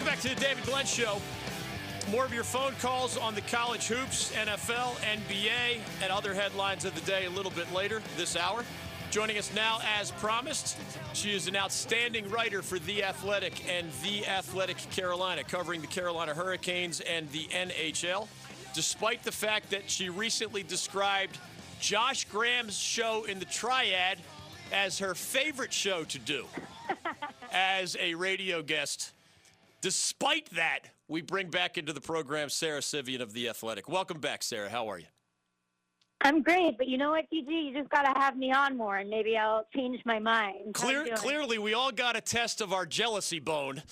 Welcome back to the David Glenn Show. More of your phone calls on the college hoops, NFL, NBA, and other headlines of the day a little bit later this hour. Joining us now, as promised, she is an outstanding writer for The Athletic and The Athletic Carolina, covering the Carolina Hurricanes and the NHL. Despite the fact that she recently described Josh Graham's show in the Triad as her favorite show to do as a radio guest. Despite that, we bring back into the program Sara Civian of The Athletic. Welcome back, Sarah. How are you? I'm great, but you know what, DG? You just got to have me on more, and maybe I'll change my mind. Clear, clearly, we all got a test of our jealousy bone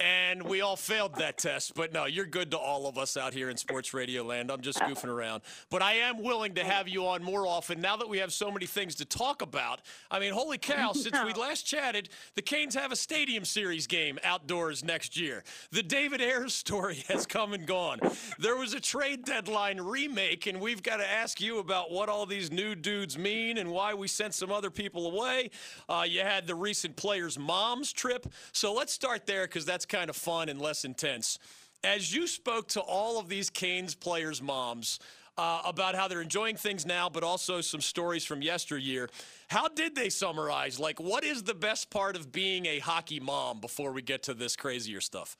and we all failed that test. But no, you're good to all of us out here in sports radio land. I'm just goofing around. But I am willing to have you on more often now that we have so many things to talk about. I mean, holy cow, since we last chatted, the Canes have a Stadium Series game outdoors next year. The David Ayres story has come and gone. There was a trade deadline remake, and we've got to ask you about what all these new dudes mean and why we sent some other people away. Uh, you had the recent players' moms trip. So let's start there because that's kind of fun and less intense. As you spoke to all of these Canes players' moms uh, about how they're enjoying things now, but also some stories from yesteryear, how did they summarize? Like, what is the best part of being a hockey mom before we get to this crazier stuff?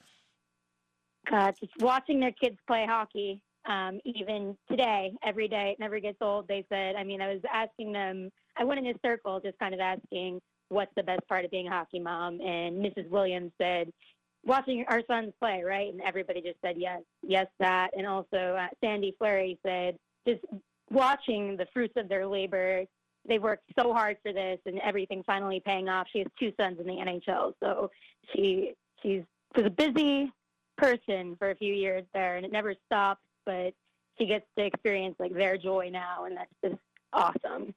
Uh, just watching their kids play hockey, um, even today, every day, it never gets old. They said, I mean, I was asking them, I went in a circle just kind of asking, what's the best part of being a hockey mom? And Mrs. Williams said, watching our sons play, right? And everybody just said yes, yes, that. And also uh, Sandy Fleury said just watching the fruits of their labor. They worked so hard for this, and everything finally paying off. She has two sons in the NHL, so she she's was a busy person for a few years there, and it never stops. But she gets to experience like their joy now, and that's just awesome.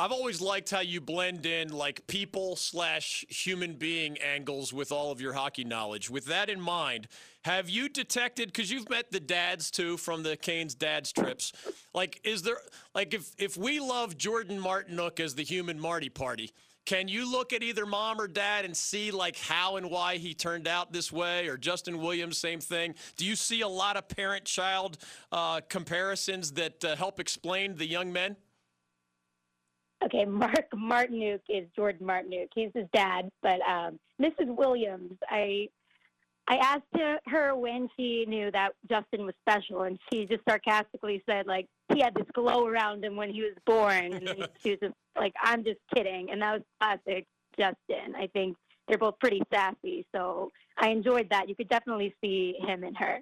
I've always liked how you blend in like people slash human being angles with all of your hockey knowledge. With that in mind, have you detected because you've met the dads too from the Canes dads trips? Like, is there like if if we love Jordan Martinook as the human Marty party? Can you look at either mom or dad and see like how and why he turned out this way, or Justin Williams, same thing? Do you see a lot of parent-child uh, comparisons that uh, help explain the young men? Okay, Mark Martinook is Jordan Martinook. He's his dad, but um, Mrs. Williams, I I asked her when she knew that Justin was special, and she just sarcastically said, like, he had this glow around him when he was born. And she was just like, I'm just kidding. And that was classic Justin. I think they're both pretty sassy. So I enjoyed that. You could definitely see him in her.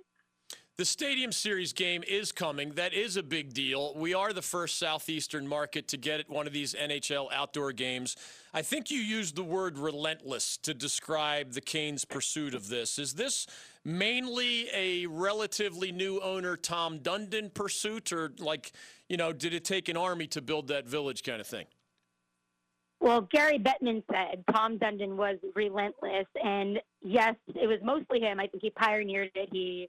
The Stadium Series game is coming. That is a big deal. We are the first Southeastern market to get one of these NHL outdoor games. I think you used the word relentless to describe the Canes' pursuit of this. Is this mainly a relatively new owner, Tom Dundon pursuit, or like, you know, did it take an army to build that village kind of thing? Well, Gary Bettman said Tom Dundon was relentless. And yes, it was mostly him. I think he pioneered it. He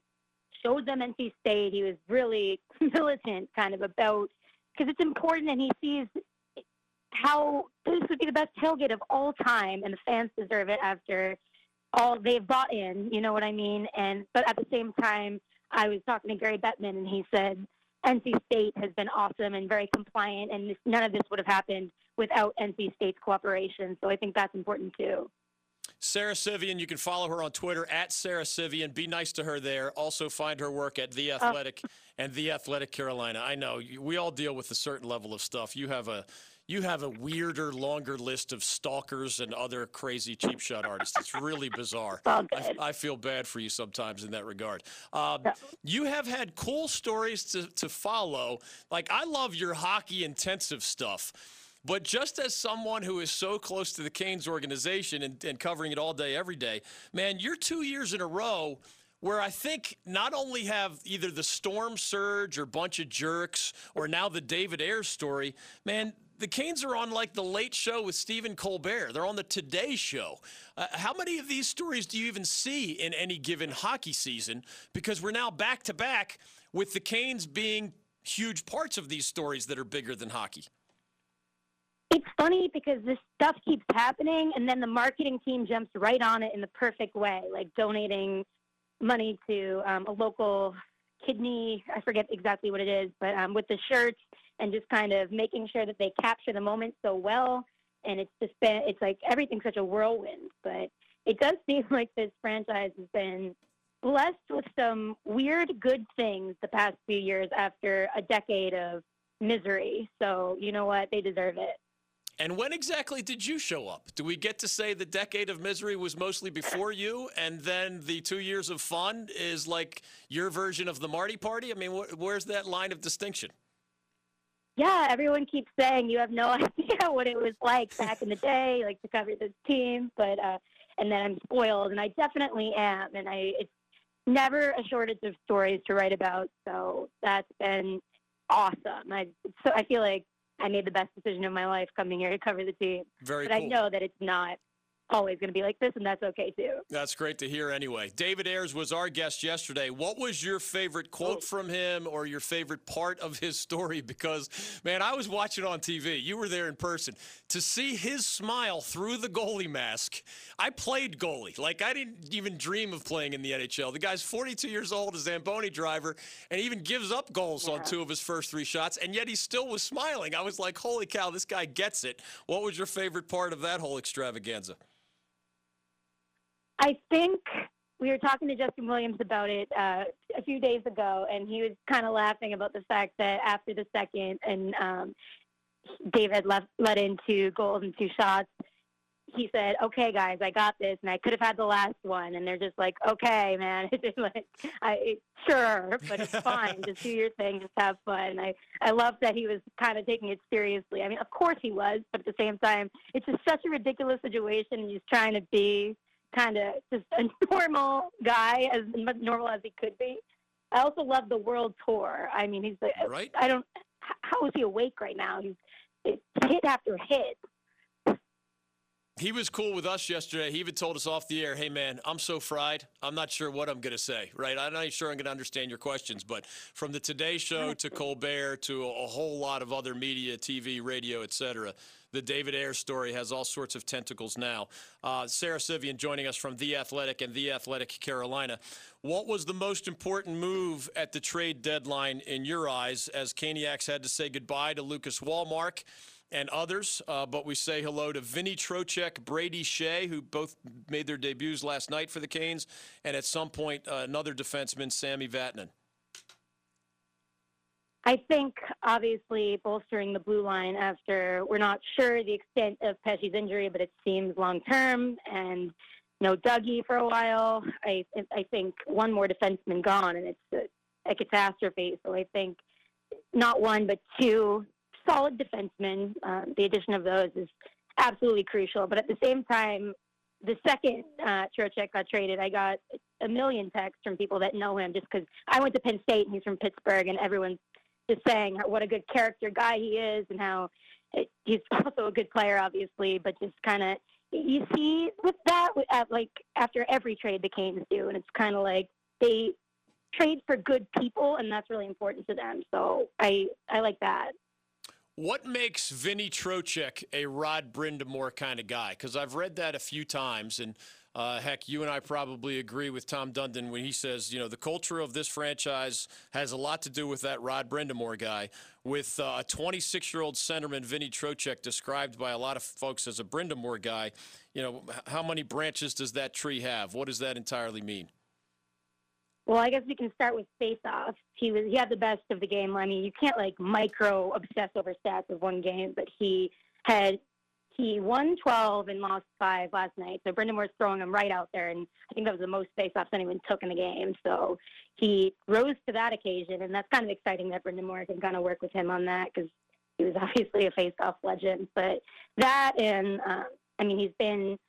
showed them NC State. He was really militant, kind of about because it's important, and he sees how this would be the best tailgate of all time, and the fans deserve it after all they've bought in. You know what I mean? And but at the same time, I was talking to Gary Bettman, and he said NC State has been awesome and very compliant, and this, none of this would have happened without NC State's cooperation. So I think that's important too. Sara Civian, you can follow her on Twitter at Sara Civian. Be nice to her there. Also, find her work at The Athletic oh. and The Athletic Carolina. I know we all deal with a certain level of stuff. You have a you have a weirder, longer list of stalkers and other crazy cheap shot artists. It's really bizarre. I, I, feel bad for you sometimes in that regard. Um, you have had cool stories to, to follow. Like, I love your hockey intensive stuff. But just as someone who is so close to the Canes organization and, and covering it all day, every day, man, you're two years in a row where I think not only have either the storm surge or bunch of jerks or now the David Ayres story, man, the Canes are on like the late show with Stephen Colbert. They're on the Today Show. Uh, how many of these stories do you even see in any given hockey season? Because we're now back to back with the Canes being huge parts of these stories that are bigger than hockey it's funny because this stuff keeps happening and then the marketing team jumps right on it in the perfect way like donating money to um, a local kidney. I forget exactly what it is, but um, with the shirts and just kind of making sure that they capture the moment so well. And it's just been, it's like everything's such a whirlwind. But it does seem like this franchise has been blessed with some weird good things the past few years after a decade of misery. So, you know what? They deserve it. And when exactly did you show up? Do we get to say the decade of misery was mostly before you, and then the two years of fun is like your version of the Marty Party? I mean, wh- where's that line of distinction? Yeah, everyone keeps saying you have no idea what it was like back in the day, like to cover this team, but uh, and then I'm spoiled, and I definitely am, and I it's never a shortage of stories to write about, so that's been awesome. I so I feel like I made the best decision of my life coming here to cover the team. Very but cool. I know that it's not always going to be like this, and that's okay too. That's great to hear anyway. David Ayres was our guest yesterday. What was your favorite quote Oh. from him or your favorite part of his story? Because, man, I was watching on TV. You were there in person. To see his smile through the goalie mask, I played goalie. Like, I didn't even dream of playing in the NHL. The guy's 42 years old, a Zamboni driver, and even gives up goals on two of his first three shots, and yet he still was smiling. I was like, holy cow, this guy gets it. What was your favorite part of that whole extravaganza? I think we were talking to Justin Williams about it uh, a few days ago, and he was kind of laughing about the fact that after the second, and um, Dave had left, let in two goals and two shots. He said, "Okay, guys, I got this, and I could have had the last one." And they're just like, "Okay, man, like, I sure, but it's fine. just do your thing, just have fun." I I love that he was kind of taking it seriously. I mean, of course he was, but at the same time, it's just such a ridiculous situation, and he's trying to be kind of just a normal guy, as normal as he could be. I also love the world tour. I mean, he's like, Right? I don't. How is he awake right now? He's it's hit after hit. He was cool with us yesterday. He even told us off the air, "Hey man, I'm so fried. I'm not sure what I'm going to say. Right? I'm not sure I'm going to understand your questions." But from the Today Show to Colbert to a, whole lot of other media, TV, radio, etc., the David Ayres story has all sorts of tentacles now. Uh, Sara Civian joining us from The Athletic and The Athletic Carolina. What was the most important move at the trade deadline in your eyes as Caniacs had to say goodbye to Lucas Wallmark? And others. Uh, but we say hello to Vinny Trocheck, Brady Skjei, who both made their debuts last night for the Canes, and at some point, uh, another defenseman, Sami Vatanen. I think obviously bolstering the blue line after we're not sure the extent of Pesce's injury, but it seems long term and no Dougie for a while. I I think one more defenseman gone and it's a, a catastrophe. So I think not one but two solid defensemen. Um, the addition of those is absolutely crucial. But at the same time, the second uh, Trocheck got traded, I got a million texts from people that know him just because I went to Penn State and he's from Pittsburgh, and everyone's just saying what a good character guy he is and how it, he's also a good player, obviously, but just kind of you see with that, at, like after every trade the Canes do, and it's kind of like they trade for good people, and that's really important to them. So I I like that. What makes Vinny Trocheck a Rod Brind'Amour kind of guy? Because I've read that a few times, and uh, heck, you and I probably agree with Tom Dundon when he says, you know, the culture of this franchise has a lot to do with that Rod Brind'Amour guy. With uh, a 26 year old centerman, Vinny Trocheck, described by a lot of folks as a Brind'Amour guy, you know, how many branches does that tree have? What does that entirely mean? Well, I guess we can start with face-off. He was he had the best of the game. I mean, you can't like micro obsess over stats of one game, but he had he won 12 and lost five last night. So Brind'Amour's throwing him right out there, and I think that was the most face-offs anyone took in the game. So he rose to that occasion, and that's kind of exciting that Brind'Amour can kind of work with him on that because he was obviously a face-off legend. But that and um, I mean, he's been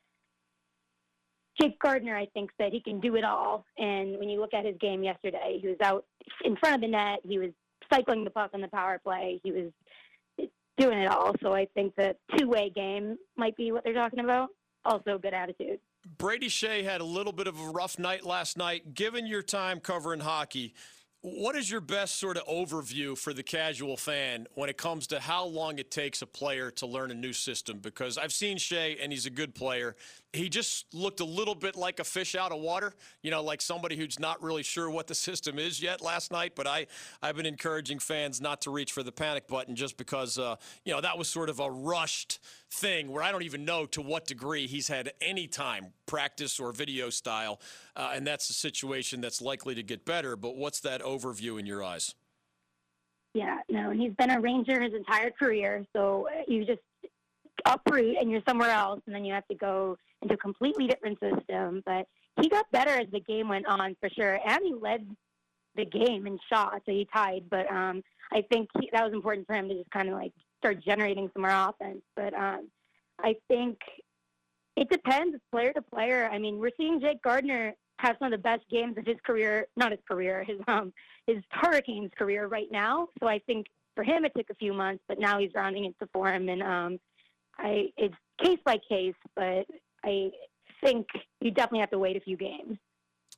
Jake Gardiner, I think, said he can do it all. And when you look at his game yesterday, he was out in front of the net. He was cycling the puck on the power play. He was doing it all. So I think the two-way game might be what they're talking about. Also, good attitude. Brady Skjei had a little bit of a rough night last night. Given your time covering hockey, What is your best sort of overview for the casual fan when it comes to how long it takes a player to learn a new system? Because I've seen Skjei, and he's a good player. He just looked a little bit like a fish out of water, you know, like somebody who's not really sure what the system is yet last night. But I, I've been encouraging fans not to reach for the panic button just because, uh, you know, that was sort of a rushed thing where I don't even know to what degree he's had any time, practice or video style. Uh, and that's a situation that's likely to get better. But what's that overview in your eyes? Yeah, no, he's been a Ranger his entire career. So you just uproot and you're somewhere else, and then you have to go into a completely different system. But he got better as the game went on for sure, and he led the game in shots. So he tied, but um, I think he, that was important for him to just kind of like start generating some more offense. But um, I think it depends player to player. I mean, we're seeing Jake Gardiner have some of the best games of his career, not his career, his um his Hurricanes career right now. So I think for him it took a few months, but now he's rounding into form, and um, I it's case by case, but I think you definitely have to wait a few games.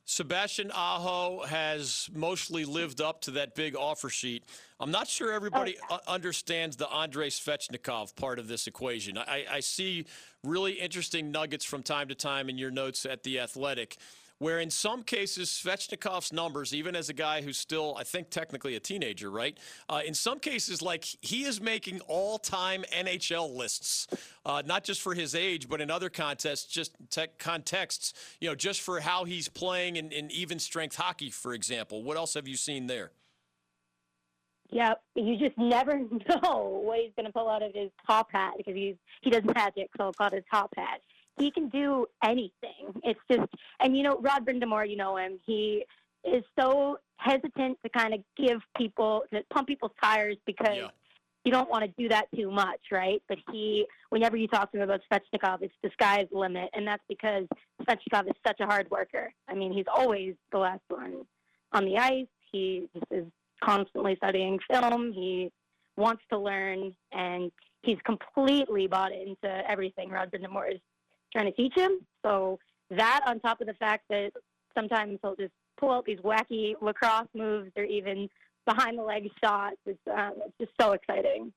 Sebastian Aho has mostly lived up to that big offer sheet. I'm not sure everybody Oh, understands the Andrei Svechnikov part of this equation. I, I see really interesting nuggets from time to time in your notes at The Athletic, where in some cases, Svechnikov's numbers, even as a guy who's still, I think, technically a teenager, right? Uh, in some cases, like he is making all time NHL lists, uh, not just for his age, but in other contests, just tech contexts, you know, just for how he's playing in, in even strength hockey, for example. What else have you seen there? Yeah, you just never know what he's going to pull out of his top hat because he's he does magic, so I'll call it his top hat. He can do anything. It's just, and you know, Rod Brind'Amour, you know him. He is so hesitant to kind of give people to pump people's tires because Yeah. you don't want to do that too much, right? But he, whenever you talk to him about Svechnikov, it's the sky's the limit, and that's because Svechnikov is such a hard worker. I mean, he's always the last one on the ice. He just is constantly studying film. He wants to learn, and he's completely bought into everything Rod Brind'Amour is trying to teach him. So that, on top of the fact that sometimes he'll just pull out these wacky lacrosse moves or even behind the leg shots, it's, um, it's just so exciting.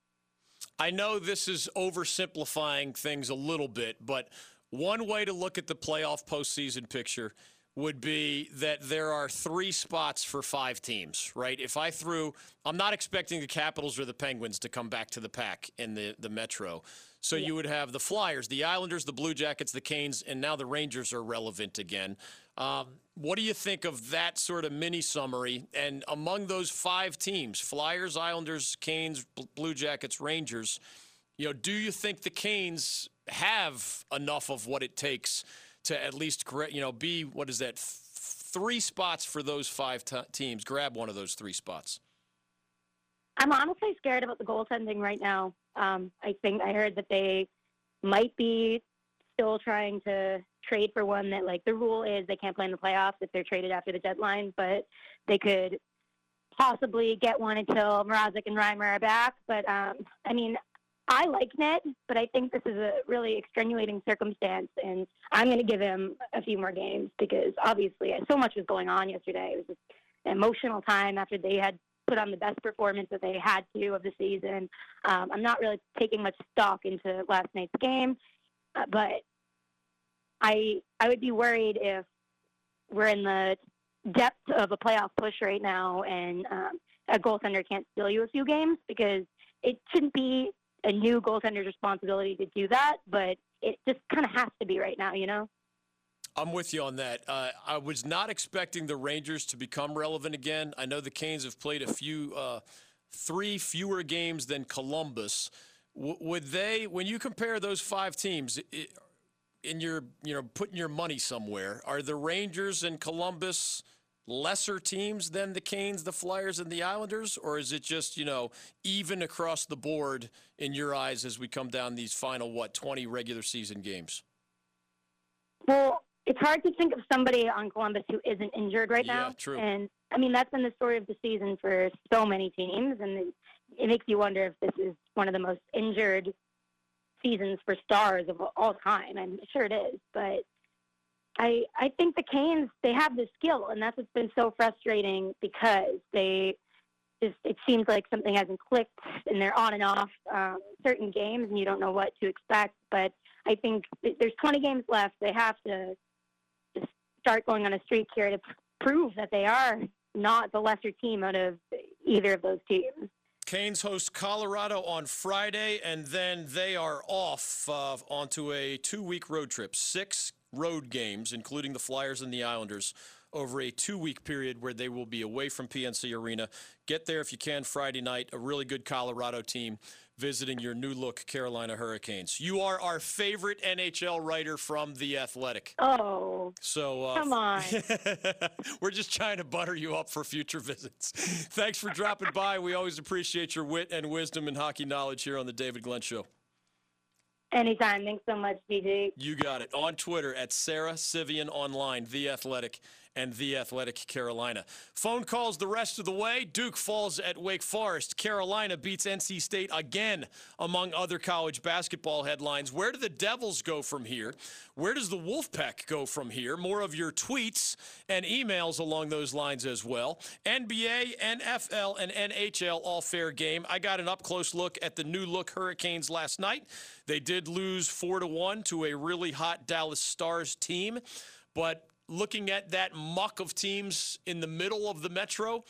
I know this is oversimplifying things a little bit, but one way to look at the playoff postseason picture would be that there are three spots for five teams, right? If I threw, I'm not expecting the Capitals or the Penguins to come back to the pack in the, the Metro. So you would have the Flyers, the Islanders, the Blue Jackets, the Canes, and now the Rangers are relevant again. Um, what do you think of that sort of mini summary? And among those five teams, Flyers, Islanders, Canes, Blue Jackets, Rangers, you know, do you think the Canes have enough of what it takes to at least, you know, be what is that, three spots for those five t- teams? Grab one of those three spots. I'm honestly scared about the goaltending right now. Um, I think I heard that they might be still trying to trade for one that, like, the rule is they can't play in the playoffs if they're traded after the deadline, but they could possibly get one until Mrazek and Reimer are back. But um, I mean, I like Ned, but I think this is a really extenuating circumstance, and I'm going to give him a few more games because obviously so much was going on yesterday. It was just an emotional time after they had put on the best performance that they had to of the season. Um, I'm not really taking much stock into last night's game, uh, but I I would be worried if we're in the depth of a playoff push right now and um, a goaltender can't steal you a few games because it shouldn't be a new goaltender's responsibility to do that, but it just kind of has to be right now, you know? I'm with you on that. Uh, I was not expecting the Rangers to become relevant again. I know the Canes have played a few, uh, three fewer games than Columbus. W- would they, when you compare those five teams, i in your, you know, putting your money somewhere, are the Rangers and Columbus lesser teams than the Canes, the Flyers, and the Islanders, or is it just, you know, even across the board in your eyes as we come down these final what 20 regular season games? Well, it's hard to think of somebody on Columbus who isn't injured right Yeah, now. true. And I mean, that's been the story of the season for so many teams, and it, it makes you wonder if this is one of the most injured seasons for stars of all time. I'm sure it is, but I I think the Canes they have the skill, and that's what's been so frustrating because they just it seems like something hasn't clicked, and they're on and off um, certain games, and you don't know what to expect. But I think there's 20 games left. They have to start going on a streak here to prove that they are not the lesser team out of either of those teams. Canes host Colorado on Friday, and then they are off uh, onto a two week road trip. Six road games, including the Flyers and the Islanders, over a two week period where they will be away from PNC Arena. Get there if you can Friday night. A really good Colorado team visiting your new look Carolina Hurricanes. You are our favorite NHL writer from The Athletic. Oh, So uh, Come on. we're just trying to butter you up for future visits. Thanks for dropping by. We always appreciate your wit and wisdom and hockey knowledge here on the David Glenn Show. anytime. Thanks so much, DJ. You got it. On Twitter at Sara Civian Online, The Athletic, and The Athletic Carolina. Phone calls the rest of the way. Duke falls at Wake Forest. Carolina beats NC State again, among other college basketball headlines. Where do the Devils go from here? Where does the Wolfpack go from here? More of your tweets and emails along those lines as well. NBA, NFL, and NHL all fair game. I got an up close look at the new look Hurricanes last night. They did lose 4 to 1 to a really hot Dallas Stars team, but looking at that muck of teams in the middle of the Metro,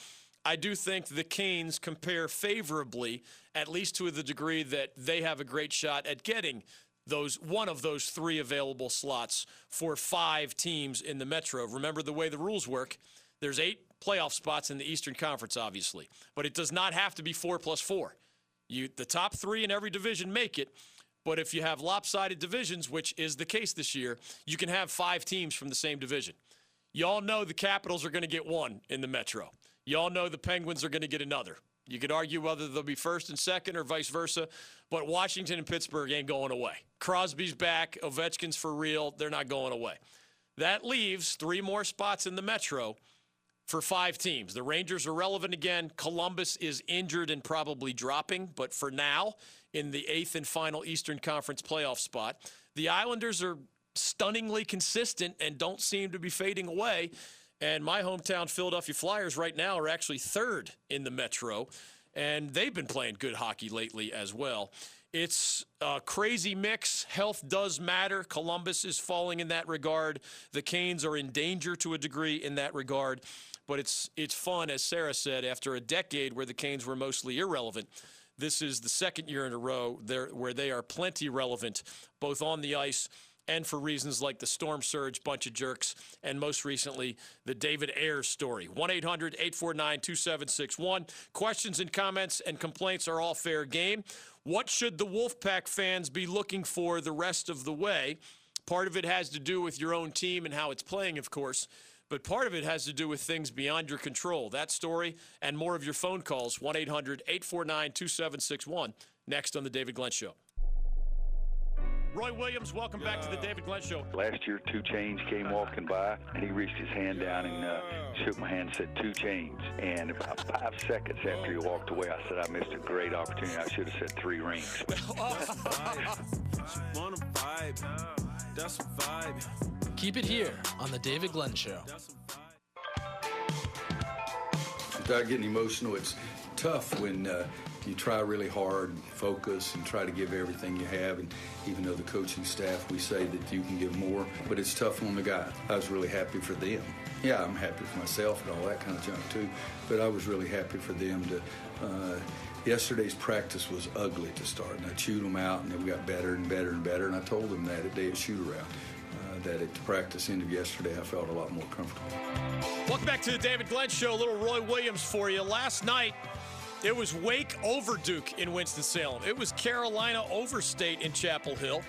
I do think the Canes compare favorably, at least to the degree that they have a great shot at getting those one of those three available slots for five teams in the Metro. Remember the way the rules work. There's eight playoff spots in the Eastern Conference, obviously, but it does not have to be four plus four. You the top three in every division make it. But if you have lopsided divisions, which is the case this year, you can have five teams from the same division. Y'all know the Capitals are going to get one in the Metro. Y'all know the Penguins are going to get another. You could argue whether they'll be first and second or vice versa, but Washington and Pittsburgh ain't going away. Crosby's back, Ovechkin's for real. They're not going away. That leaves three more spots in the Metro for five teams. The Rangers are relevant again. Columbus is injured and probably dropping, but for now, in the eighth and final Eastern Conference playoff spot, the Islanders are stunningly consistent and don't seem to be fading away. And my hometown Philadelphia Flyers right now are actually third in the Metro, and they've been playing good hockey lately as well. It's a crazy mix. Health does matter. Columbus is falling in that regard. The Canes are in danger to a degree in that regard. But it's it's fun, as Sarah said, after a decade where the Canes were mostly irrelevant. This is the second year in a row there where they are plenty relevant, both on the ice and for reasons like the storm surge bunch of jerks, and most recently, the David Ayres story. 1 800 849 2761. Questions and comments and complaints are all fair game. What should the Wolfpack fans be looking for the rest of the way? Part of it has to do with your own team and how it's playing, of course. But part of it has to do with things beyond your control. That story and more of your phone calls, 1 800 849 2761, next on The David Glenn Show. Roy Williams, welcome back to the David Glenn Show. Last year, Two Chainz came walking by, and he reached his hand down and uh, shook my hand and said, Two Chainz. And about five seconds after he walked away, I said, I missed a great opportunity. I should have said three rings. Wanna? That's a. Keep it here on the David Glenn Show. That's a vibe. Without getting emotional, it's tough when uh, you try really hard and focus and try to give everything you have. And even though the coaching staff, we say that you can give more, but it's tough on the guy. I was really happy for them. Yeah, I'm happy for myself and all that kind of junk too, but I was really happy for them to. Uh, yesterday's practice was ugly to start, and I chewed them out, and then we got better and better and better. And I told them that at day at shoot around. Uh, that at the practice end of yesterday, I felt a lot more comfortable. Welcome back to the David Glenn Show. A little Roy Williams for you. Last night, it was Wake over Duke in Winston-Salem. It was Carolina over State in Chapel Hill.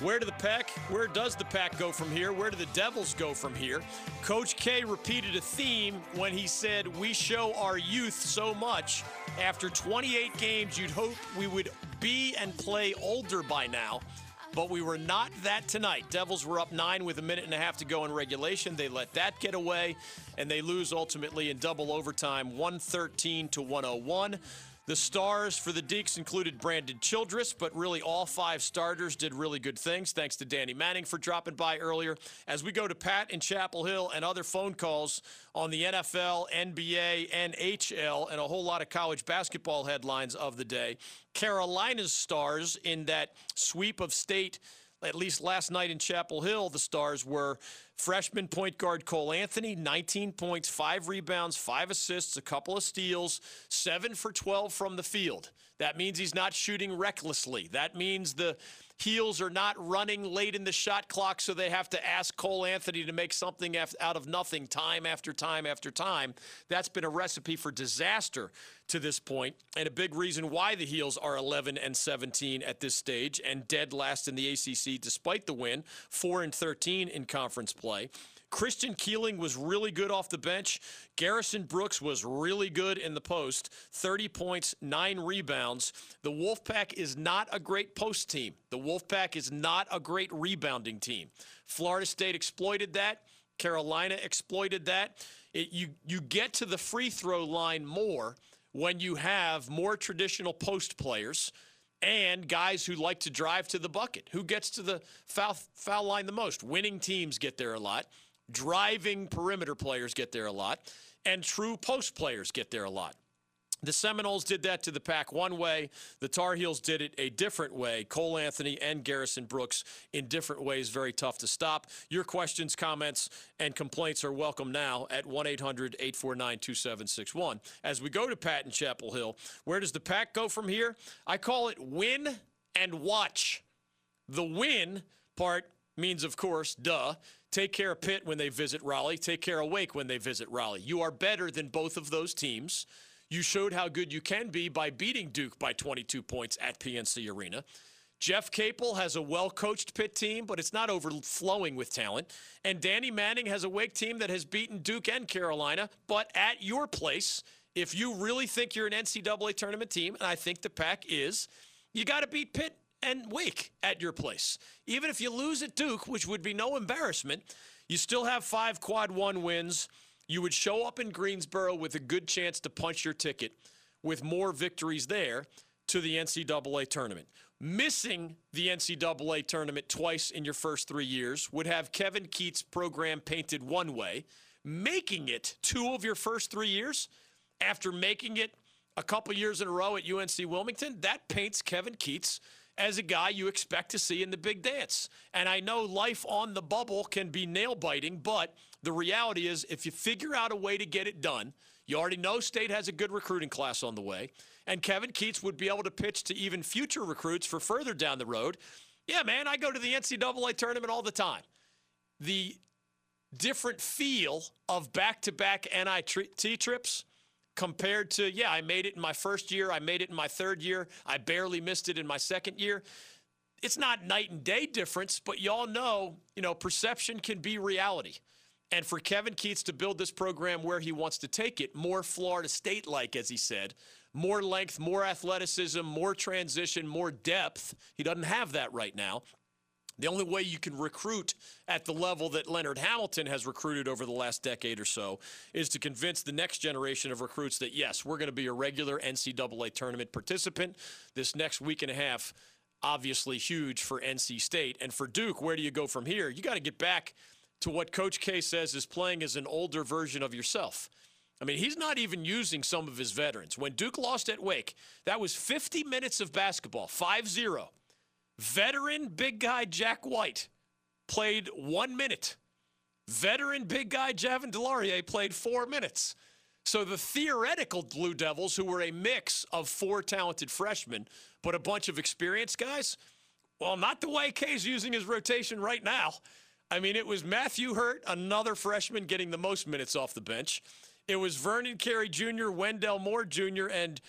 Where do the pack? Where does the pack go from here? Where do the Devils go from here? Coach K repeated a theme when he said, "We show our youth so much. After 28 games, you'd hope we would be and play older by now." But we were not that tonight. Devils were up nine with a minute and a half to go in regulation. They let that get away, and they lose ultimately in double overtime, 113 to 101. The stars for the Deacs included Brandon Childress, but really all five starters did really good things. Thanks to Danny Manning for dropping by earlier. As we go to Pat in Chapel Hill and other phone calls on the NFL, NBA, NHL, and a whole lot of college basketball headlines of the day. Carolina's stars in that sweep of state at least last night in Chapel Hill, the stars were freshman point guard Cole Anthony, 19 points, five rebounds, five assists, a couple of steals, seven for 12 from the field. That means he's not shooting recklessly. That means the Heels are not running late in the shot clock, so they have to ask Cole Anthony to make something out of nothing time after time after time. That's been a recipe for disaster to this point, and a big reason why the Heels are 11 and 17 at this stage and dead last in the ACC despite the win, 4 and 13 in conference play. Christian Keeling was really good off the bench. Garrison Brooks was really good in the post 30 points, nine rebounds. The Wolfpack is not a great post team. The Wolfpack is not a great rebounding team. Florida State exploited that. Carolina exploited that. It, you, you get to the free throw line more when you have more traditional post players and guys who like to drive to the bucket. Who gets to the foul, foul line the most? Winning teams get there a lot. Driving perimeter players get there a lot, and true post players get there a lot. The Seminoles did that to the pack one way. The Tar Heels did it a different way. Cole Anthony and Garrison Brooks in different ways, very tough to stop. Your questions, comments, and complaints are welcome now at 1 800 849 2761. As we go to Pat and Chapel Hill, where does the pack go from here? I call it win and watch. The win part means, of course, duh, Take care of Pitt when they visit Raleigh. Take care of Wake when they visit Raleigh. You are better than both of those teams. You showed how good you can be by beating Duke by 22 points at PNC Arena. Jeff Capel has a well coached Pitt team, but it's not overflowing with talent. And Danny Manning has a Wake team that has beaten Duke and Carolina, but at your place. If you really think you're an NCAA tournament team, and I think the pack is, you got to beat Pitt and Wake at your place. Even if you lose at Duke, which would be no embarrassment, you still have five quad one wins. You would show up in Greensboro with a good chance to punch your ticket with more victories there to the NCAA tournament. Missing the NCAA tournament twice in your first three years would have Kevin Keatts' program painted one way. Making it two of your first three years after making it a couple years in a row at UNC Wilmington, that paints Kevin Keatts as a guy you expect to see in the big dance. And I know life on the bubble can be nail biting, but the reality is if you figure out a way to get it done, you already know State has a good recruiting class on the way, and Kevin Keatts would be able to pitch to even future recruits for further down the road. Yeah, man, I go to the NCAA tournament all the time. The different feel of back to back NIT trips compared to, yeah, I made it in my first year, I made it in my third year, I barely missed it in my second year. It's not night and day difference, but y'all know, you know, perception can be reality. And for Kevin Keatts to build this program where he wants to take it, more Florida State like, as he said, more length, more athleticism, more transition, more depth. He doesn't have that right now. The only way you can recruit at the level that Leonard Hamilton has recruited over the last decade or so is to convince the next generation of recruits that, yes, we're going to be a regular NCAA tournament participant this next week and a half. Obviously, huge for NC State. And for Duke, where do you go from here? You got to get back to what Coach K says is playing as an older version of yourself. I mean, he's not even using some of his veterans. When Duke lost at Wake, that was 50 minutes of basketball, 5 0. Veteran big guy Jack White played one minute. Veteran big guy Javin DeLaurier played four minutes. So the theoretical Blue Devils, who were a mix of four talented freshmen, but a bunch of experienced guys, well, not the way K's using his rotation right now. I mean, it was Matthew Hurt, another freshman, getting the most minutes off the bench. It was Vernon Carey Jr., Wendell Moore Jr., and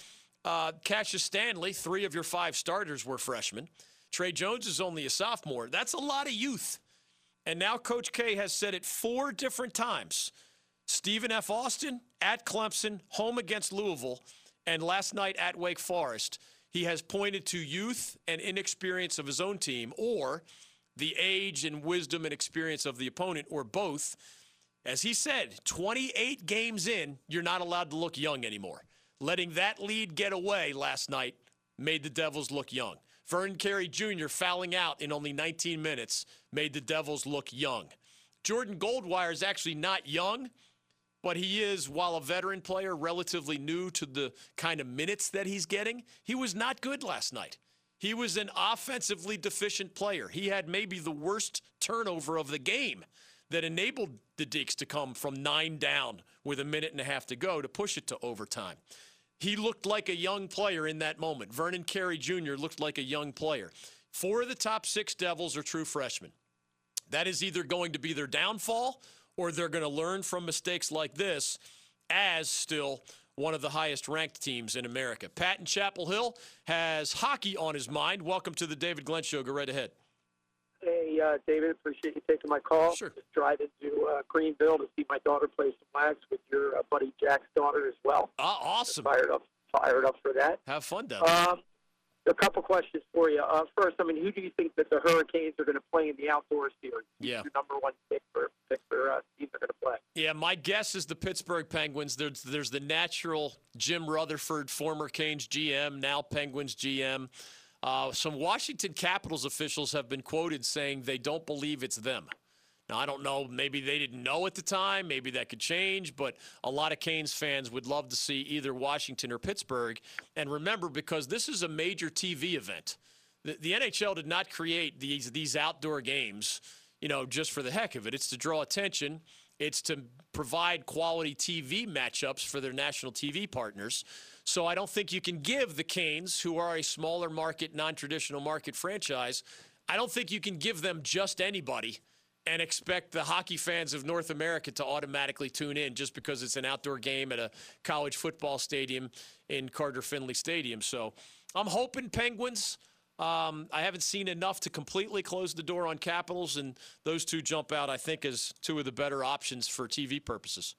uh, Cassius Stanley. Three of your five starters were freshmen. Tre Jones is only a sophomore. That's a lot of youth. And now Coach K has said it four different times. Stephen F. Austin at Clemson, home against Louisville, and last night at Wake Forest. He has pointed to youth and inexperience of his own team, or the age and wisdom and experience of the opponent, or both. As he said, 28 games in, you're not allowed to look young anymore. letting that lead get away last night made the Devils look young. Vernon Carey Jr. fouling out in only 19 minutes made the Devils look young. Jordan Goldwire is actually not young, but he is, while a veteran player, relatively new to the kind of minutes that he's getting. He was not good last night. He was an offensively deficient player. He had maybe the worst turnover of the game that enabled the Deacs to come from nine down with a minute and a half to go to push it to overtime. He looked like a young player in that moment. Vernon Carey Jr. looked like a young player. Four of the top six Devils are true freshmen. That is either going to be their downfall or they're going to learn from mistakes like this as still one of the highest ranked teams in America. Pat in Chapel Hill has hockey on his mind. Welcome to the David Glenn Show. Go right ahead. Uh, David, appreciate you taking my call. Sure. Just driving to uh, Greenville to see my daughter play some wax with your uh, buddy Jack's daughter as well. Ah, awesome. Fired up, fired up for that. Have fun there. Um, a couple questions for you. Uh, first, I mean, who do you think that the Hurricanes are going to play in the outdoor series? Who's Yeah. Your number one pick for pick for uh, team they're going to play. Yeah, my guess is the Pittsburgh Penguins. There's there's the natural Jim Rutherford, former Canes GM, now Penguins GM. Uh, some Washington Capitals officials have been quoted saying they don't believe it's them. Now, I don't know. Maybe they didn't know at the time. Maybe that could change. But a lot of Canes fans would love to see either Washington or Pittsburgh. And remember, because this is a major TV event, the, the NHL did not create these these outdoor games, you know, just for the heck of it. It's to draw attention. It's to provide quality TV matchups for their national TV partners. So I don't think you can give the Canes, who are a smaller market, non-traditional market franchise, I don't think you can give them just anybody and expect the hockey fans of North America to automatically tune in just because it's an outdoor game at a college football stadium in Carter Finley Stadium. So I'm hoping Penguins. Um, I haven't seen enough to completely close the door on Capitals, and those two jump out, I think, as two of the better options for TV purposes.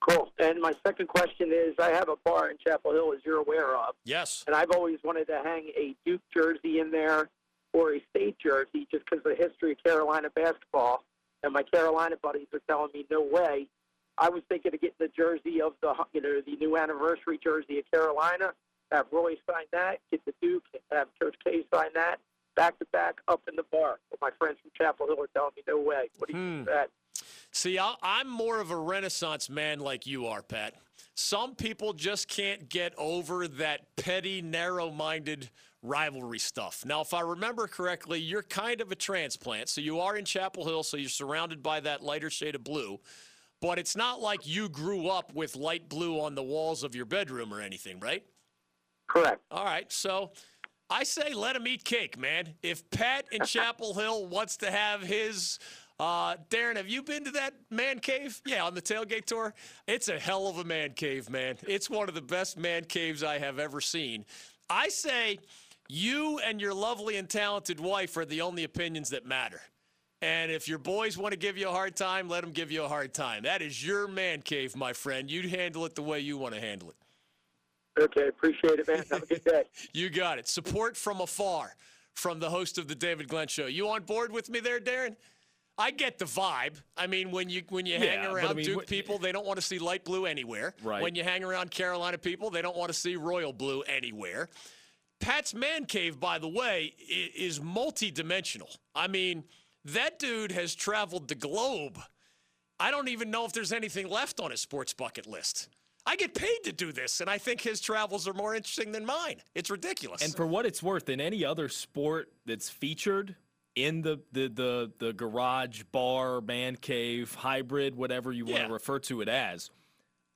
Cool. And my second question is, I have a bar in Chapel Hill, as you're aware of, Yes. and I've always wanted to hang a Duke jersey in there or a state jersey just because of the history of Carolina basketball. And my Carolina buddies are telling me, no way. I was thinking of getting the jersey of the, you know, the new anniversary jersey of Carolina, have Roy sign that, get the Duke, have Coach K sign that, back to back up in the bar. But my friends from Chapel Hill are telling me, no way. What do you hmm. think of that? See, I- I'm more of a Renaissance man like you are, Pat. Some people just can't get over that petty, narrow minded rivalry stuff. Now, if I remember correctly, you're kind of a transplant. So you are in Chapel Hill, so you're surrounded by that lighter shade of blue. But it's not like you grew up with light blue on the walls of your bedroom or anything, right? Correct. All right, so I say let him eat cake, man. If Pat in Chapel Hill wants to have his, uh, Darren, have you been to that man cave? Yeah, on the tailgate tour. It's a hell of a man cave, man. It's one of the best man caves I have ever seen. I say you and your lovely and talented wife are the only opinions that matter. And if your boys want to give you a hard time, let them give you a hard time. That is your man cave, my friend. You handle it the way you want to handle it. Okay, appreciate it, man. Have a good day. You got it. Support from afar from the host of the David Glenn Show. You on board with me there, Darren? I get the vibe. I mean, when you when you hang Yeah, but around I mean, Duke people, they don't want to see light blue anywhere. Right. When you hang around Carolina people, they don't want to see royal blue anywhere. Pat's man cave, by the way, is multi-dimensional. I mean, that dude has traveled the globe. I don't even know if there's anything left on his sports bucket list. I get paid to do this, and I think his travels are more interesting than mine. It's ridiculous. And for what it's worth, in any other sport that's featured in the the the, the garage, bar, man cave, hybrid, whatever you want Yeah. to refer to it as,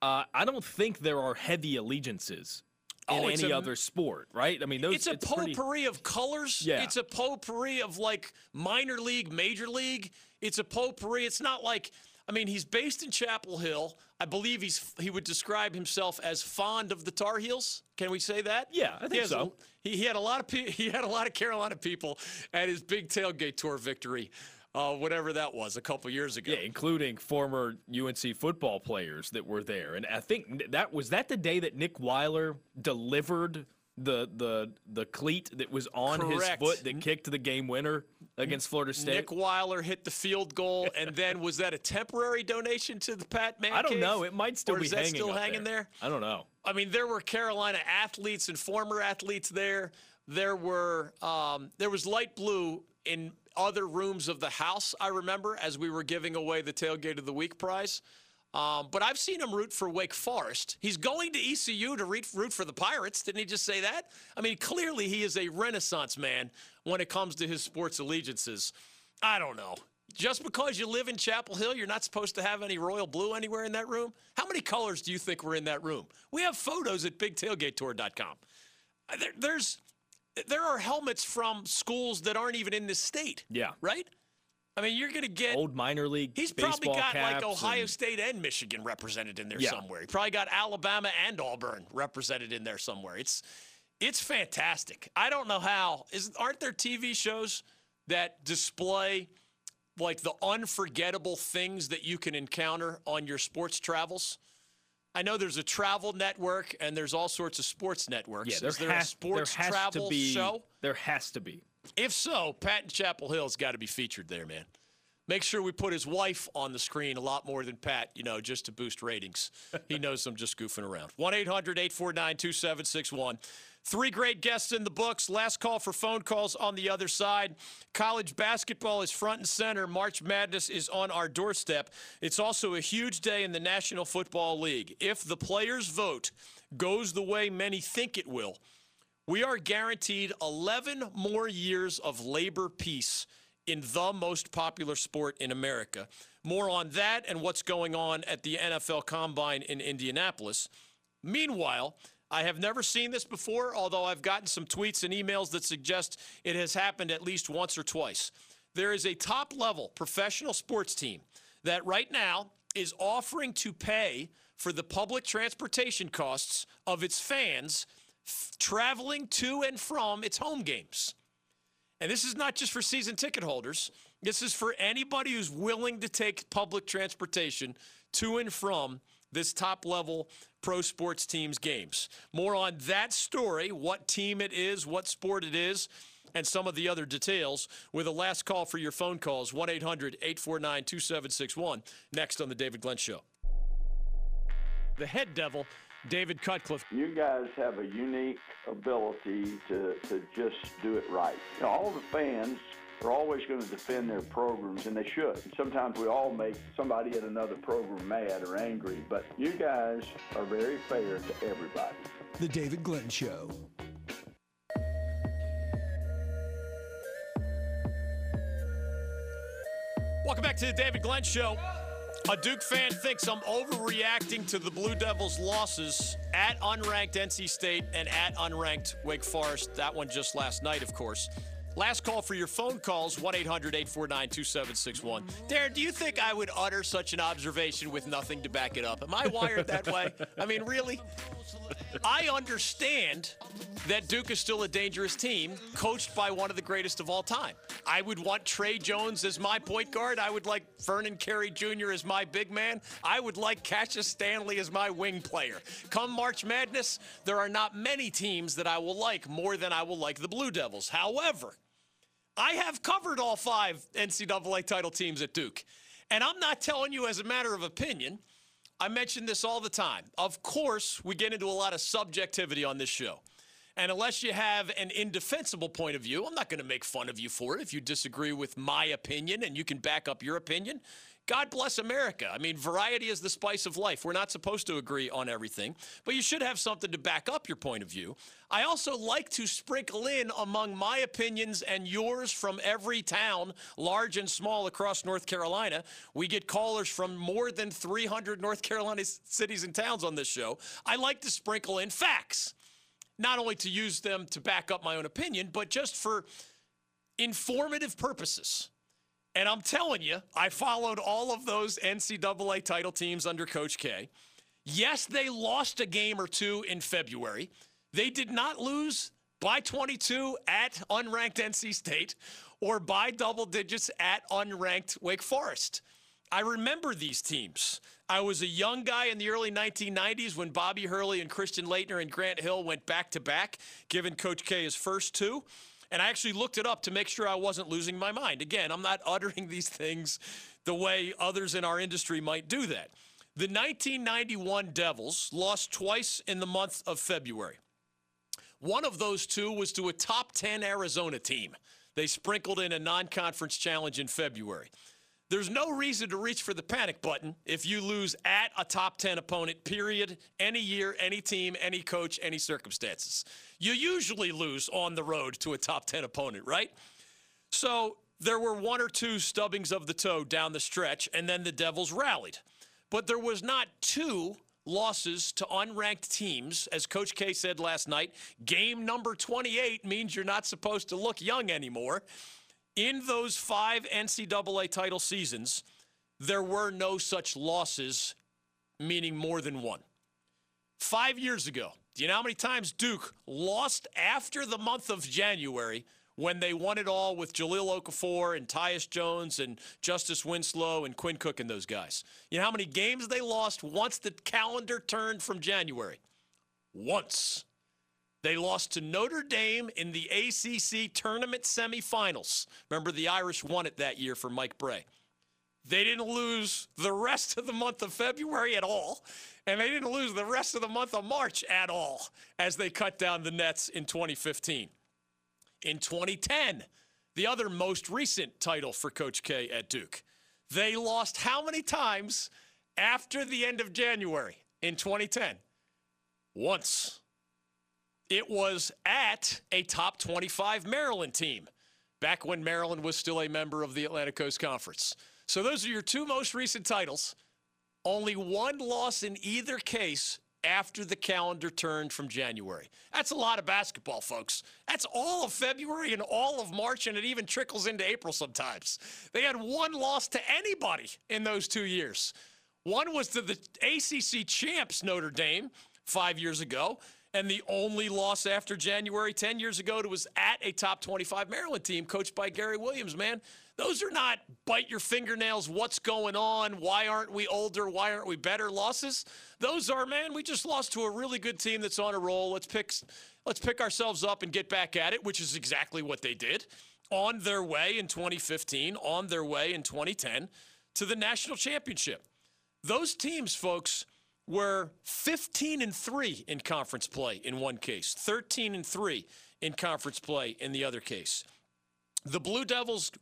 uh, I don't think there are heavy allegiances in Oh, any a- other sport, right? I mean, those it's a pretty- potpourri of colors. Yeah. It's a potpourri of like minor league, major league. It's a potpourri. It's not like I mean, he's based in Chapel Hill. I believe he's he would describe himself as fond of the Tar Heels. Can we say that? Yeah, I He think a- so. he, he had a lot of pe- he had a lot of Carolina people at his big tailgate tour victory, uh, whatever that was, a couple years ago. Yeah, including former UNC football players that were there, and I think that was that the day that Nick Weiler delivered the the the cleat that was on his foot that kicked the game winner. against Florida State. Nick Weiler hit the field goal, and then was that a temporary donation to the Pat Man I don't Cave? know. It might still or be hanging still hanging there? I don't know. I mean, there were Carolina athletes and former athletes there. There were um, there was light blue in other rooms of the house. I remember as we were giving away the tailgate of the week prize. Um, but I've seen him root for Wake Forest. He's going to ECU to root, root for the Pirates. Didn't he just say that? I mean, clearly he is a renaissance man when it comes to his sports allegiances. I don't know. Just because you live in Chapel Hill, you're not supposed to have any royal blue anywhere in that room? How many colors do you think were in that room? We have photos at bigtailgatetour.com. There, there's there are helmets from schools that aren't even in this state. Yeah. Right? I mean, you're going to get Old minor league He's probably got like Ohio and- State and Michigan represented in there Yeah. somewhere. He probably got Alabama and Auburn represented in there somewhere. It's it's fantastic. I don't know how. Is aren't there TV shows that display like the unforgettable things that you can encounter on your sports travels? I know there's a travel network and there's all sorts of sports networks. Yeah, there Is there has, a sports there has travel to be, show? There has to be. If so, Pat in Chapel Hill's got to be featured there, man. Make sure we put his wife on the screen a lot more than Pat, you know, just to boost ratings. He knows I'm just goofing around. 1 800 849 2761. Three great guests in the books. Last call for phone calls on the other side. College basketball is front and center. March Madness is on our doorstep. It's also a huge day in the National Football League. If the players' vote goes the way many think it will, we are guaranteed 11 more years of labor peace in the most popular sport in America. More on that and what's going on at the NFL Combine in Indianapolis. Meanwhile, I have never seen this before, although I've gotten some tweets and emails that suggest it has happened at least once or twice. There is a top level professional sports team that right now is offering to pay for the public transportation costs of its fans traveling to and from its home games. And this is not just for season ticket holders. This is for anybody who's willing to take public transportation to and from this top level pro sports team's games. More on that story, what team it is, what sport it is, and some of the other details with a last call for your phone calls 1 800 849 2761. Next on The David Glenn Show. The head devil, David Cutcliffe. You guys have a unique ability to, to just do it right. You know, all the fans are always going to defend their programs, and they should. Sometimes we all make somebody at another program mad or angry, but you guys are very fair to everybody. The David Glenn Show. Welcome back to the David Glenn Show. A Duke fan thinks I'm overreacting to the Blue Devils' losses at unranked NC State and at unranked Wake Forest. That one just last night, of course. Last call for your phone calls 1 800 849 2761. Darren, do you think I would utter such an observation with nothing to back it up? Am I wired that way? I mean, really? I understand that Duke is still a dangerous team, coached by one of the greatest of all time. I would want Tre Jones as my point guard. I would like Vernon Carey Jr. as my big man. I would like Cassius Stanley as my wing player. Come March Madness, there are not many teams that I will like more than I will like the Blue Devils. However, I have covered all five NCAA title teams at Duke. And I'm not telling you as a matter of opinion. I mention this all the time. Of course, we get into a lot of subjectivity on this show. And unless you have an indefensible point of view, I'm not going to make fun of you for it if you disagree with my opinion and you can back up your opinion. God bless America. I mean, variety is the spice of life. We're not supposed to agree on everything, but you should have something to back up your point of view. I also like to sprinkle in among my opinions and yours from every town, large and small, across North Carolina. We get callers from more than 300 North Carolina cities and towns on this show. I like to sprinkle in facts, not only to use them to back up my own opinion, but just for informative purposes. And I'm telling you, I followed all of those NCAA title teams under Coach K. Yes, they lost a game or two in February. They did not lose by 22 at unranked NC State or by double digits at unranked Wake Forest. I remember these teams. I was a young guy in the early 1990s when Bobby Hurley and Christian Laettner and Grant Hill went back to back, giving Coach K his first two. And I actually looked it up to make sure I wasn't losing my mind. Again, I'm not uttering these things the way others in our industry might do that. The 1991 Devils lost twice in the month of February. One of those two was to a top 10 Arizona team. They sprinkled in a non conference challenge in February. There's no reason to reach for the panic button if you lose at a top 10 opponent, period, any year, any team, any coach, any circumstances. You usually lose on the road to a top 10 opponent, right? So there were one or two stubbings of the toe down the stretch, and then the Devils rallied. But there was not two losses to unranked teams. As Coach K said last night, game number 28 means you're not supposed to look young anymore. In those five NCAA title seasons, there were no such losses, meaning more than one. Five years ago, do you know how many times Duke lost after the month of January when they won it all with Jahlil Okafor and Tyus Jones and Justice Winslow and Quinn Cook and those guys? You know how many games they lost once the calendar turned from January? Once. They lost to Notre Dame in the ACC tournament semifinals. Remember, the Irish won it that year for Mike Brey. They didn't lose the rest of the month of February at all, and they didn't lose the rest of the month of March at all as they cut down the nets in 2015. In 2010, the other most recent title for Coach K at Duke, they lost how many times after the end of January in 2010? Once. It was at a top 25 Maryland team back when Maryland was still a member of the Atlantic Coast Conference. So those are your two most recent titles. Only one loss in either case after the calendar turned from January. That's a lot of basketball, folks. That's all of February and all of March, and it even trickles into April sometimes. They had one loss to anybody in those two years. One was to the ACC champs, Notre Dame, five years ago. And the only loss after January 10 years ago to was at a top 25 Maryland team coached by Gary Williams, man. Those are not bite your fingernails, what's going on, why aren't we older, why aren't we better losses. Those are, man, we just lost to a really good team that's on a roll. Let's pick let's pick ourselves up and get back at it, which is exactly what they did. On their way in 2015, on their way in 2010 to the national championship. Those teams, folks, were 15 and 3 in conference play in one case, 13 and 3 in conference play in the other case. The Blue Devils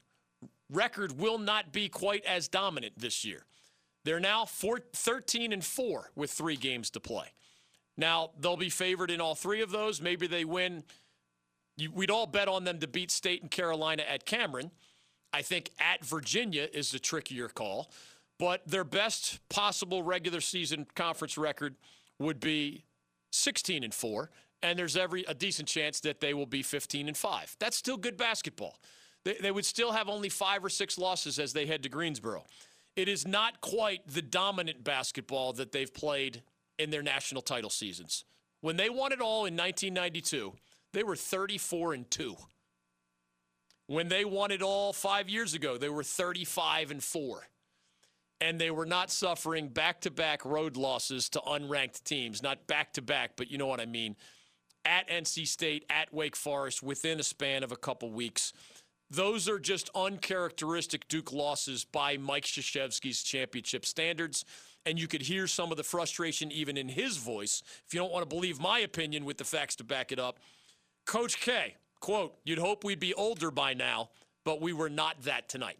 record will not be quite as dominant this year. They're now four, 13 and 4 with 3 games to play. Now, they'll be favored in all 3 of those. Maybe they win. We'd all bet on them to beat State and Carolina at Cameron. I think at Virginia is the trickier call. But their best possible regular season conference record would be 16 and 4, and there's every a decent chance that they will be 15 and 5. That's still good basketball. They, they would still have only 5 or 6 losses as they head to Greensboro. It is not quite the dominant basketball that they've played in their national title seasons. When they won it all in 1992, they were 34 and 2. When they won it all 5 years ago, they were 35 and 4 and they were not suffering back to back road losses to unranked teams. Not back to back, but you know what I mean. At NC State, at Wake Forest, within a span of a couple weeks. Those are just uncharacteristic Duke losses by Mike Krzyzewski's championship standards. And you could hear some of the frustration even in his voice. If you don't want to believe my opinion with the facts to back it up, Coach K, quote, you'd hope we'd be older by now, but we were not that tonight.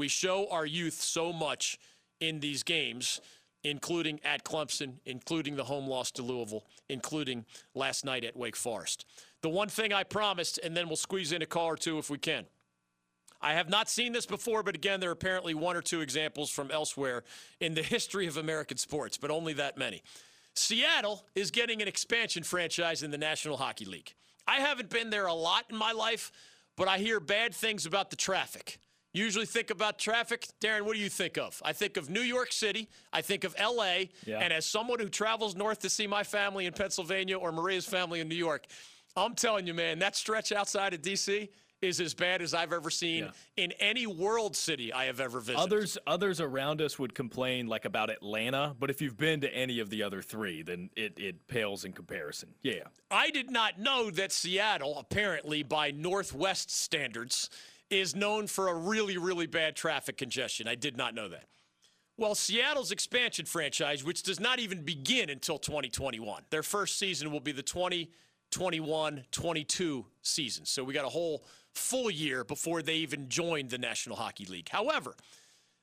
We show our youth so much in these games, including at Clemson, including the home loss to Louisville, including last night at Wake Forest. The one thing I promised, and then we'll squeeze in a call or two if we can. I have not seen this before, but again, there are apparently one or two examples from elsewhere in the history of American sports, but only that many. Seattle is getting an expansion franchise in the National Hockey League. I haven't been there a lot in my life, but I hear bad things about the traffic. Usually think about traffic. Darren, what do you think of? I think of New York City. I think of LA. Yeah. And as someone who travels north to see my family in Pennsylvania or Maria's family in New York, I'm telling you, man, that stretch outside of DC is as bad as I've ever seen Yeah. in any world city I have ever visited. Others others around us would complain like about Atlanta, but if you've been to any of the other three, then it, it pales in comparison. Yeah. I did not know that Seattle, apparently by Northwest standards, is known for a really, really bad traffic congestion. I did not know that. Well, Seattle's expansion franchise, which does not even begin until 2021, their first season will be the 2021 22 season. So we got a whole full year before they even join the National Hockey League. However,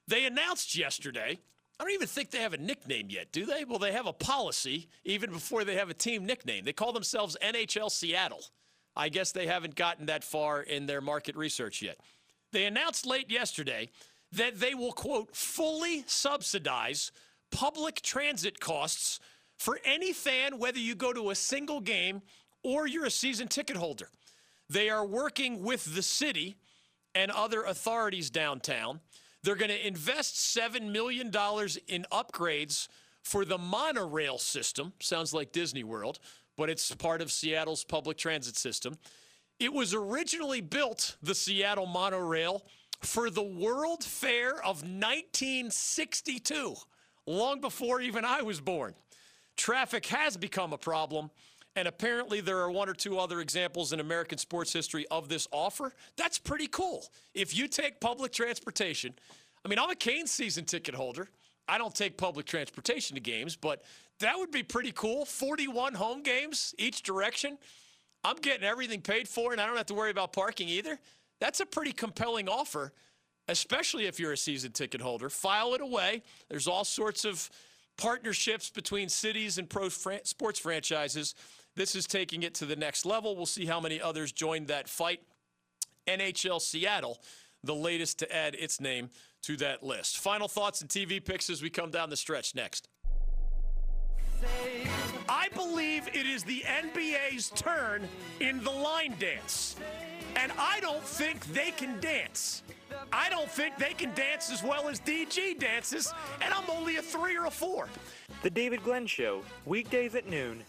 they announced yesterday, I don't even think they have a nickname yet, do they? Well, they have a policy even before they have a team nickname. They call themselves NHL Seattle. I guess they haven't gotten that far in their market research yet. They announced late yesterday that they will, quote, fully subsidize public transit costs for any fan, whether you go to a single game or you're a season ticket holder. They are working with the city and other authorities downtown. They're going to invest $7 million in upgrades for the monorail system. Sounds like Disney World, but it's part of Seattle's public transit system. It was originally built, the Seattle monorail, for the World Fair of 1962, long before even I was born. Traffic has become a problem, and apparently there are one or two other examples in American sports history of this offer. That's pretty cool. If you take public transportation, I mean, I'm a Canes season ticket holder. I don't take public transportation to games, but that would be pretty cool. 41 home games each direction. I'm getting everything paid for, and I don't have to worry about parking either. That's a pretty compelling offer, especially if you're a season ticket holder. File it away. There's all sorts of partnerships between cities and pro fran- sports franchises. This is taking it to the next level. We'll see how many others join that fight. NHL Seattle, the latest to add its name to that list. Final thoughts and TV picks as we come down the stretch next. I believe it is the NBA's turn in the line dance. And I don't think they can dance. I don't think they can dance as well as DG dances, and I'm only a three or a four. The David Glenn Show, weekdays at noon.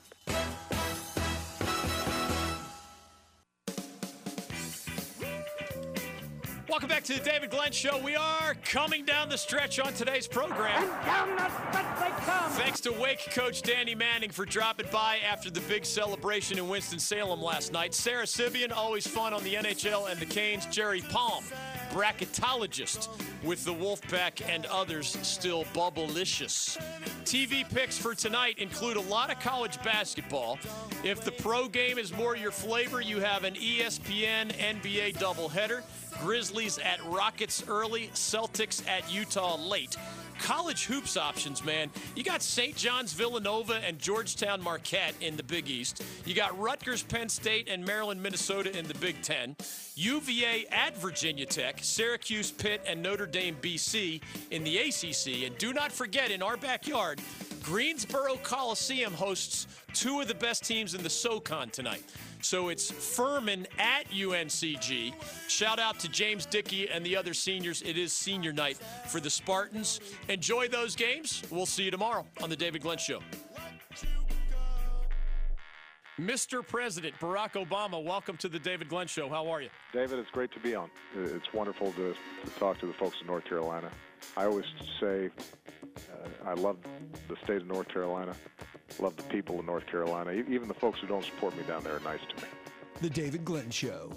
Welcome back to the David Glenn Show. We are coming down the stretch on today's program. Down the stretch they come. Thanks to Wake coach Danny Manning for dropping by after the big celebration in Winston-Salem last night. Sara Civian, always fun on the NHL and the Canes. Jerry Palm, bracketologist with the Wolfpack and others still bubblicious. TV picks for tonight include a lot of college basketball. If the pro game is more your flavor, you have an ESPN NBA doubleheader. Grizzlies at Rockets early, Celtics at Utah late. College hoops options, man. You got St. John's Villanova and Georgetown Marquette in the Big East. You got Rutgers Penn State and Maryland Minnesota in the Big Ten. UVA at Virginia Tech, Syracuse Pitt and Notre Dame BC in the ACC. And do not forget, in our backyard, Greensboro Coliseum hosts two of the best teams in the SoCon tonight. So it's Furman at UNCG. Shout out to James Dickey and the other seniors. It is senior night for the Spartans. Enjoy those games. We'll see you tomorrow on The David Glenn Show. Mr. President Barack Obama, welcome to The David Glenn Show. How are you? David, it's great to be on. It's wonderful to, to talk to the folks in North Carolina. I always say I love the state of North Carolina, love the people of North Carolina. Even the folks who don't support me down there are nice to me. The David Glenn Show.